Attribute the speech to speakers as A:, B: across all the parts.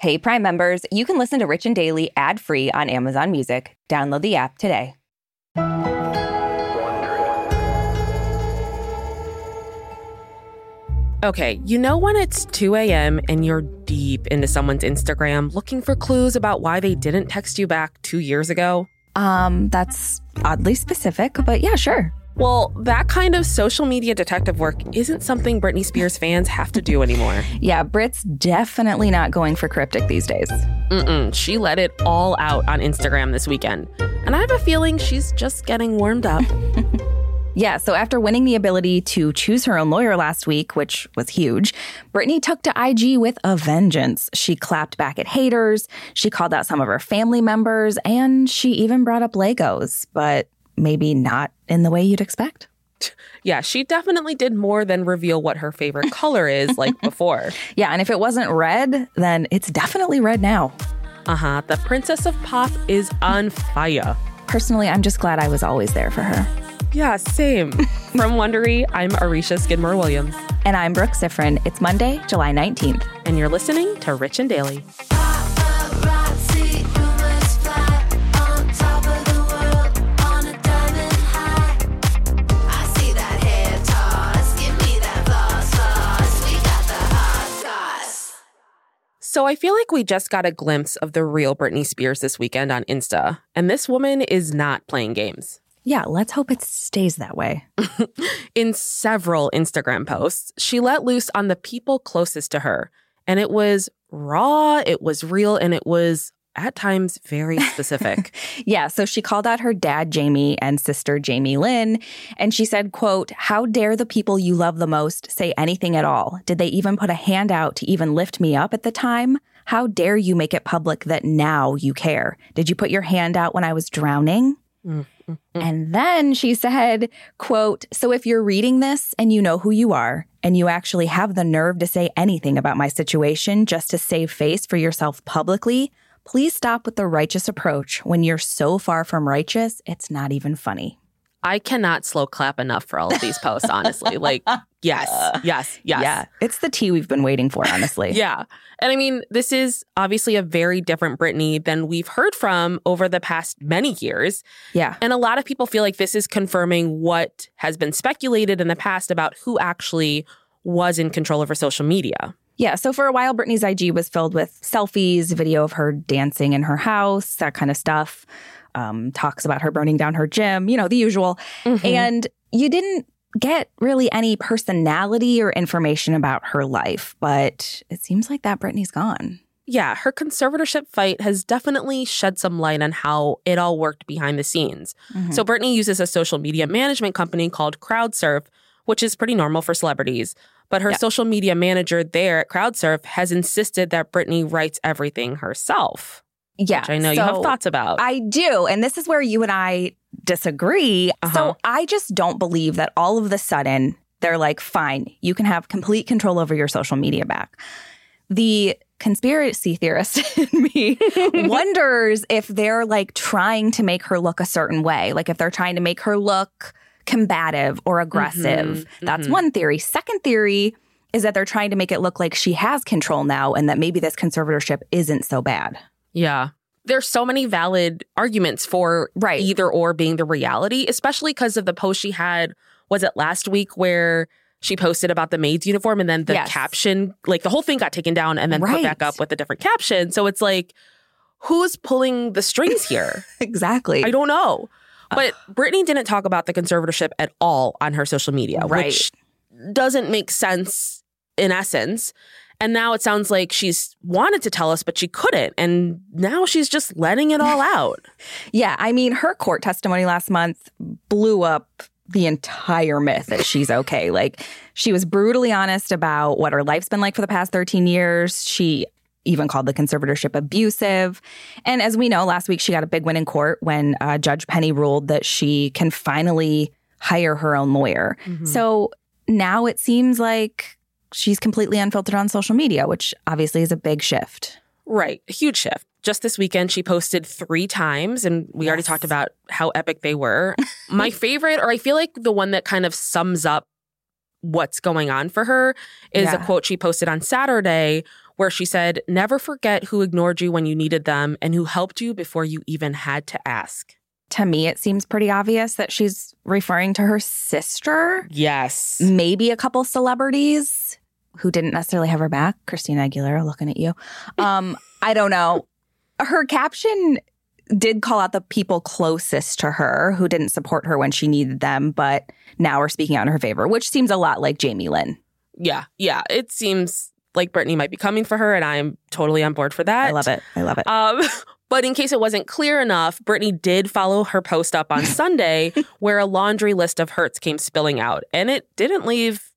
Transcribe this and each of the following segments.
A: Hey, Prime members, you can listen to Rich and Daily ad free on Amazon Music. Download the app today.
B: Okay, you know when it's 2 a.m. and you're deep into someone's Instagram looking for clues about why they didn't text you back two years ago?
A: Um, that's oddly specific, but yeah, sure.
B: Well, that kind of social media detective work isn't something Britney Spears fans have to do anymore.
A: Yeah, Brit's definitely not going for cryptic these days.
B: Mm-mm, she let it all out on Instagram this weekend. And I have a feeling she's just getting warmed up.
A: Yeah, so after winning the ability to choose her own lawyer last week, which was huge, Britney took to IG with a vengeance. She clapped back at haters, she called out some of her family members, and she even brought up Legos, but maybe not in the way you'd expect.
B: Yeah, she definitely did more than reveal what her favorite color is like before.
A: Yeah, and if it wasn't red, then it's definitely red now.
B: Uh huh. The Princess of Pop is on fire.
A: Personally, I'm just glad I was always there for her.
B: Yeah, same. From Wondery, I'm Arisha Skidmore Williams.
A: And I'm Brooke Siffrinn. It's Monday, July 19th.
B: And you're listening to Rich and Daily. So I feel like we just got a glimpse of the real Britney Spears this weekend on Insta, and this woman is not playing games.
A: Yeah, let's hope it stays that way.
B: In several Instagram posts, she let loose on the people closest to her, and it was raw, it was real, and it was at times very specific.
A: yeah, so she called out her dad Jamie and sister Jamie Lynn and she said, quote, "How dare the people you love the most say anything at all? Did they even put a hand out to even lift me up at the time? How dare you make it public that now you care? Did you put your hand out when I was drowning?" Mm-hmm. And then she said, quote, "So if you're reading this and you know who you are and you actually have the nerve to say anything about my situation just to save face for yourself publicly, Please stop with the righteous approach. When you're so far from righteous, it's not even funny.
B: I cannot slow clap enough for all of these posts, honestly. Like, yes, yes, yes.
A: Yeah. It's the tea we've been waiting for, honestly.
B: yeah. And I mean, this is obviously a very different Britney than we've heard from over the past many years.
A: Yeah.
B: And a lot of people feel like this is confirming what has been speculated in the past about who actually was in control of her social media.
A: Yeah. So for a while, Britney's IG was filled with selfies, video of her dancing in her house, that kind of stuff. Um, talks about her burning down her gym, you know, the usual. Mm-hmm. And you didn't get really any personality or information about her life, but it seems like that Britney's gone.
B: Yeah, her conservatorship fight has definitely shed some light on how it all worked behind the scenes. Mm-hmm. So, Britney uses a social media management company called CrowdSurf, which is pretty normal for celebrities. But her yeah. social media manager there at CrowdSurf has insisted that Britney writes everything herself.
A: Yeah.
B: Which I know so you have thoughts about.
A: I do. And this is where you and I disagree. Uh-huh. So I just don't believe that all of the sudden they're like, fine, you can have complete control over your social media back. The conspiracy theorist in me wonders if they're like trying to make her look a certain way. Like if they're trying to make her look combative or aggressive. Mm-hmm, That's mm-hmm. one theory. Second theory is that they're trying to make it look like she has control now and that maybe this conservatorship isn't so bad.
B: Yeah. There's so many valid arguments for
A: right.
B: either or being the reality, especially because of the post she had, was it last week where she posted about the maid's uniform and then the yes. caption, like the whole thing got taken down and then right. put back up with a different caption. So it's like, who's pulling the strings here?
A: exactly.
B: I don't know. But Britney didn't talk about the conservatorship at all on her social media,
A: right.
B: which doesn't make sense in essence. And now it sounds like she's wanted to tell us, but she couldn't. And now she's just letting it all out.
A: yeah. I mean, her court testimony last month blew up the entire myth that she's okay. Like, she was brutally honest about what her life's been like for the past 13 years. She even called the conservatorship abusive. And as we know, last week she got a big win in court when uh, Judge Penny ruled that she can finally hire her own lawyer. Mm-hmm. So now it seems like she's completely unfiltered on social media, which obviously is a big shift.
B: Right, a huge shift. Just this weekend, she posted three times, and we yes. already talked about how epic they were. My favorite, or I feel like the one that kind of sums up what's going on for her, is yeah. a quote she posted on Saturday where she said, Never forget who ignored you when you needed them and who helped you before you even had to ask.
A: To me, it seems pretty obvious that she's referring to her sister.
B: Yes.
A: Maybe a couple celebrities who didn't necessarily have her back. Christina Aguilera looking at you. Um, I don't know. Her caption did call out the people closest to her who didn't support her when she needed them, but now are speaking out in her favor, which seems a lot like Jamie Lynn.
B: Yeah. Yeah. It seems like Britney might be coming for her, and I'm totally on board for that.
A: I love it. I love it.
B: Um, but in case it wasn't clear enough, Britney did follow her post up on Sunday where a laundry list of hurts came spilling out, and it didn't leave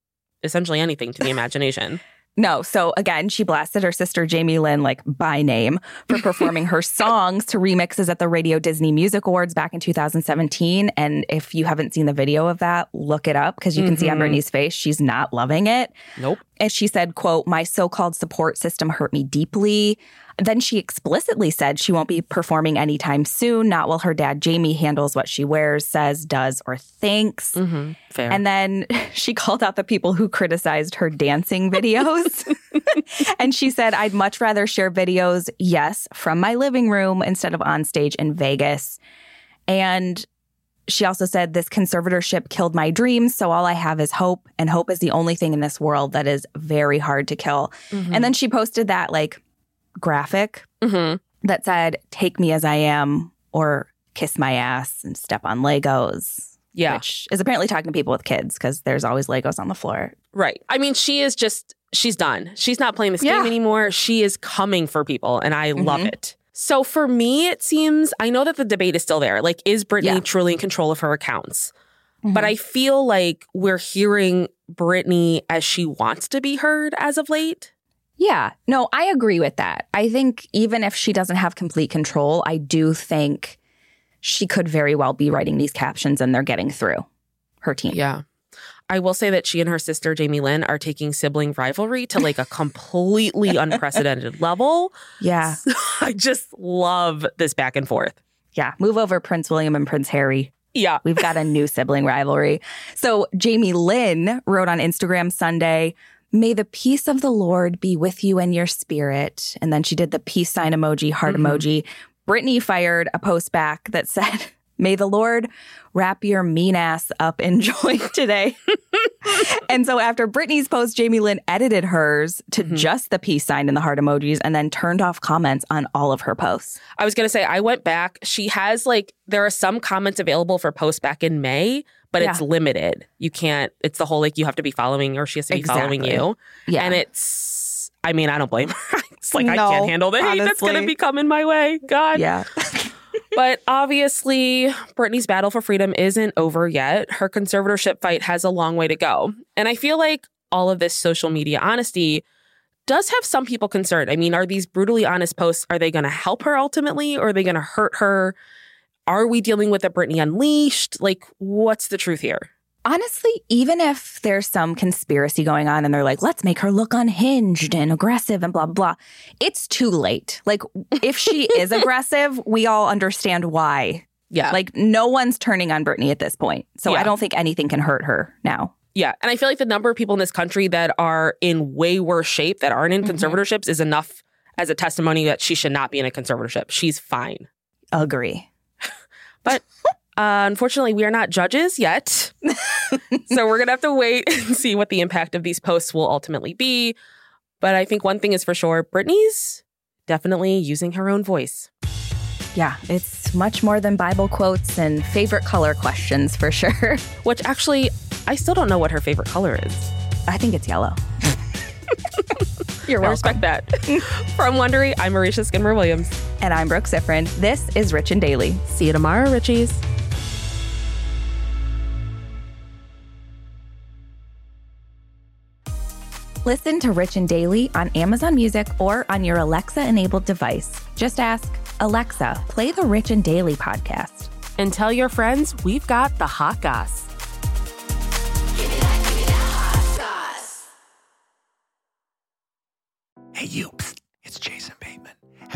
B: essentially anything to the imagination.
A: No. So again, she blasted her sister Jamie Lynn like by name for performing her songs to remixes at the Radio Disney Music Awards back in 2017. And if you haven't seen the video of that, look it up because you can mm-hmm. see on mm-hmm. Face she's not loving it.
B: Nope.
A: And she said, quote, my so-called support system hurt me deeply. Then she explicitly said she won't be performing anytime soon, not while her dad Jamie handles what she wears, says, does, or thinks.
B: Mm-hmm. Fair.
A: And then she called out the people who criticized her dancing videos. and she said, I'd much rather share videos, yes, from my living room instead of on stage in Vegas. And she also said, This conservatorship killed my dreams. So all I have is hope. And hope is the only thing in this world that is very hard to kill. Mm-hmm. And then she posted that like graphic mm-hmm. that said, Take me as I am or kiss my ass and step on Legos.
B: Yeah.
A: Which is apparently talking to people with kids because there's always Legos on the floor.
B: Right. I mean, she is just, she's done. She's not playing this yeah. game anymore. She is coming for people, and I mm-hmm. love it. So for me, it seems, I know that the debate is still there. Like, is Britney yeah. truly in control of her accounts? Mm-hmm. But I feel like we're hearing Britney as she wants to be heard as of late.
A: Yeah, no, I agree with that. I think even if she doesn't have complete control, I do think she could very well be writing these captions and they're getting through her team.
B: Yeah. I will say that she and her sister Jamie Lynn are taking sibling rivalry to like a completely unprecedented level.
A: Yeah.
B: I just love this back and forth.
A: Yeah. Move over Prince William and Prince Harry.
B: Yeah.
A: We've got a new sibling rivalry. So Jamie Lynn wrote on Instagram Sunday, May the peace of the Lord be with you and your spirit. And then she did the peace sign emoji, heart mm-hmm. emoji. Britney fired a post back that said, May the Lord wrap your mean ass up in joy today. and so after Britney's post, Jamie Lynn edited hers to mm-hmm. just the peace sign and the heart emojis and then turned off comments on all of her posts.
B: I was going to say, I went back. She has like, there are some comments available for posts back in May, but yeah. it's limited. You can't, it's the whole like, you have to be following or she has to be exactly. following you.
A: Yeah.
B: And it's, I mean, I don't blame her. it's like, no, I can't handle the hate that's going to be coming my way. God.
A: Yeah.
B: but obviously, Britney's battle for freedom isn't over yet. Her conservatorship fight has a long way to go. And I feel like all of this social media honesty does have some people concerned. I mean, are these brutally honest posts, are they going to help her ultimately or are they going to hurt her? Are we dealing with a Britney unleashed? Like, what's the truth here?
A: Honestly, even if there's some conspiracy going on and they're like, let's make her look unhinged and aggressive and blah, blah, it's too late. Like, if she is aggressive, we all understand why.
B: Yeah.
A: Like, no one's turning on Britney at this point. So yeah. I don't think anything can hurt her now.
B: Yeah. And I feel like the number of people in this country that are in way worse shape that aren't in mm-hmm. conservatorships is enough as a testimony that she should not be in a conservatorship. She's fine.
A: Agree.
B: but uh, unfortunately, we are not judges yet. so we're going to have to wait and see what the impact of these posts will ultimately be. But I think one thing is for sure Britney's definitely using her own voice.
A: Yeah, it's much more than Bible quotes and favorite color questions for sure.
B: Which actually, I still don't know what her favorite color is.
A: I think it's yellow.
B: You're welcome. I respect that. From Wondery, I'm Marisha Skinner Williams.
A: And I'm Brooke Siffrinn. This is Rich and Daily.
B: See you tomorrow, Richies.
A: Listen to Rich and Daily on Amazon Music or on your Alexa enabled device. Just ask, Alexa, play the Rich and Daily podcast.
B: And tell your friends we've got the hot goss.
C: Hey, you, it's Jason Bateman.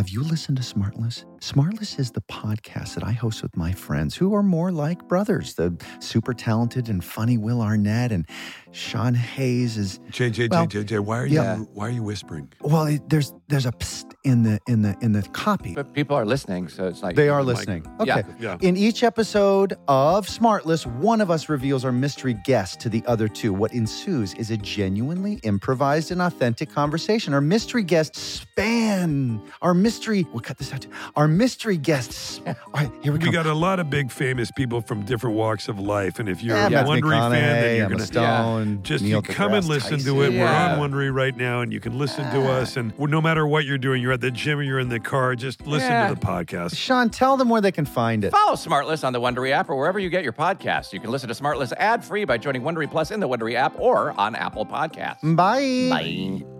C: Have you listened to Smartless? Smartless is the podcast that I host with my friends who are more like brothers. The super talented and funny Will Arnett and Sean Hayes is
D: JJ,
C: Well,
D: JJ, why are you
C: yeah.
D: why are you whispering?
C: well. It, there's there's a psst in the in the in the copy.
E: But people are listening, so it's like
C: They are listening.
E: Yeah.
C: Okay.
D: Yeah.
C: In each episode of Smartless, one of us reveals our mystery guest to the other two. What ensues is a genuinely improvised and authentic conversation. Our mystery guests span. Our mystery. We'll cut this out. Too. Our mystery guests. All right, here we, go.
D: We got a lot of big famous people from different walks of life, and if you're
C: yeah,
D: a
C: Matthew
D: Wondery fan, then you're
C: Emma
D: gonna
C: Stone,
D: just
C: Neil
D: you come and
C: deGrasse
D: listen to
C: Tyson.
D: it. We're
E: Yeah.
D: on Wondery right now, and you can listen to us. And no matter what you're doing, you're at the gym or you're in the car, just listen
E: Yeah.
D: to the podcast.
C: Sean, tell them where they can find it.
E: Follow Smartless on the Wondery app or wherever you get your podcasts. You can listen to Smartless ad free by joining Wondery Plus in the Wondery app or on Apple Podcasts.
C: Bye.
E: Bye.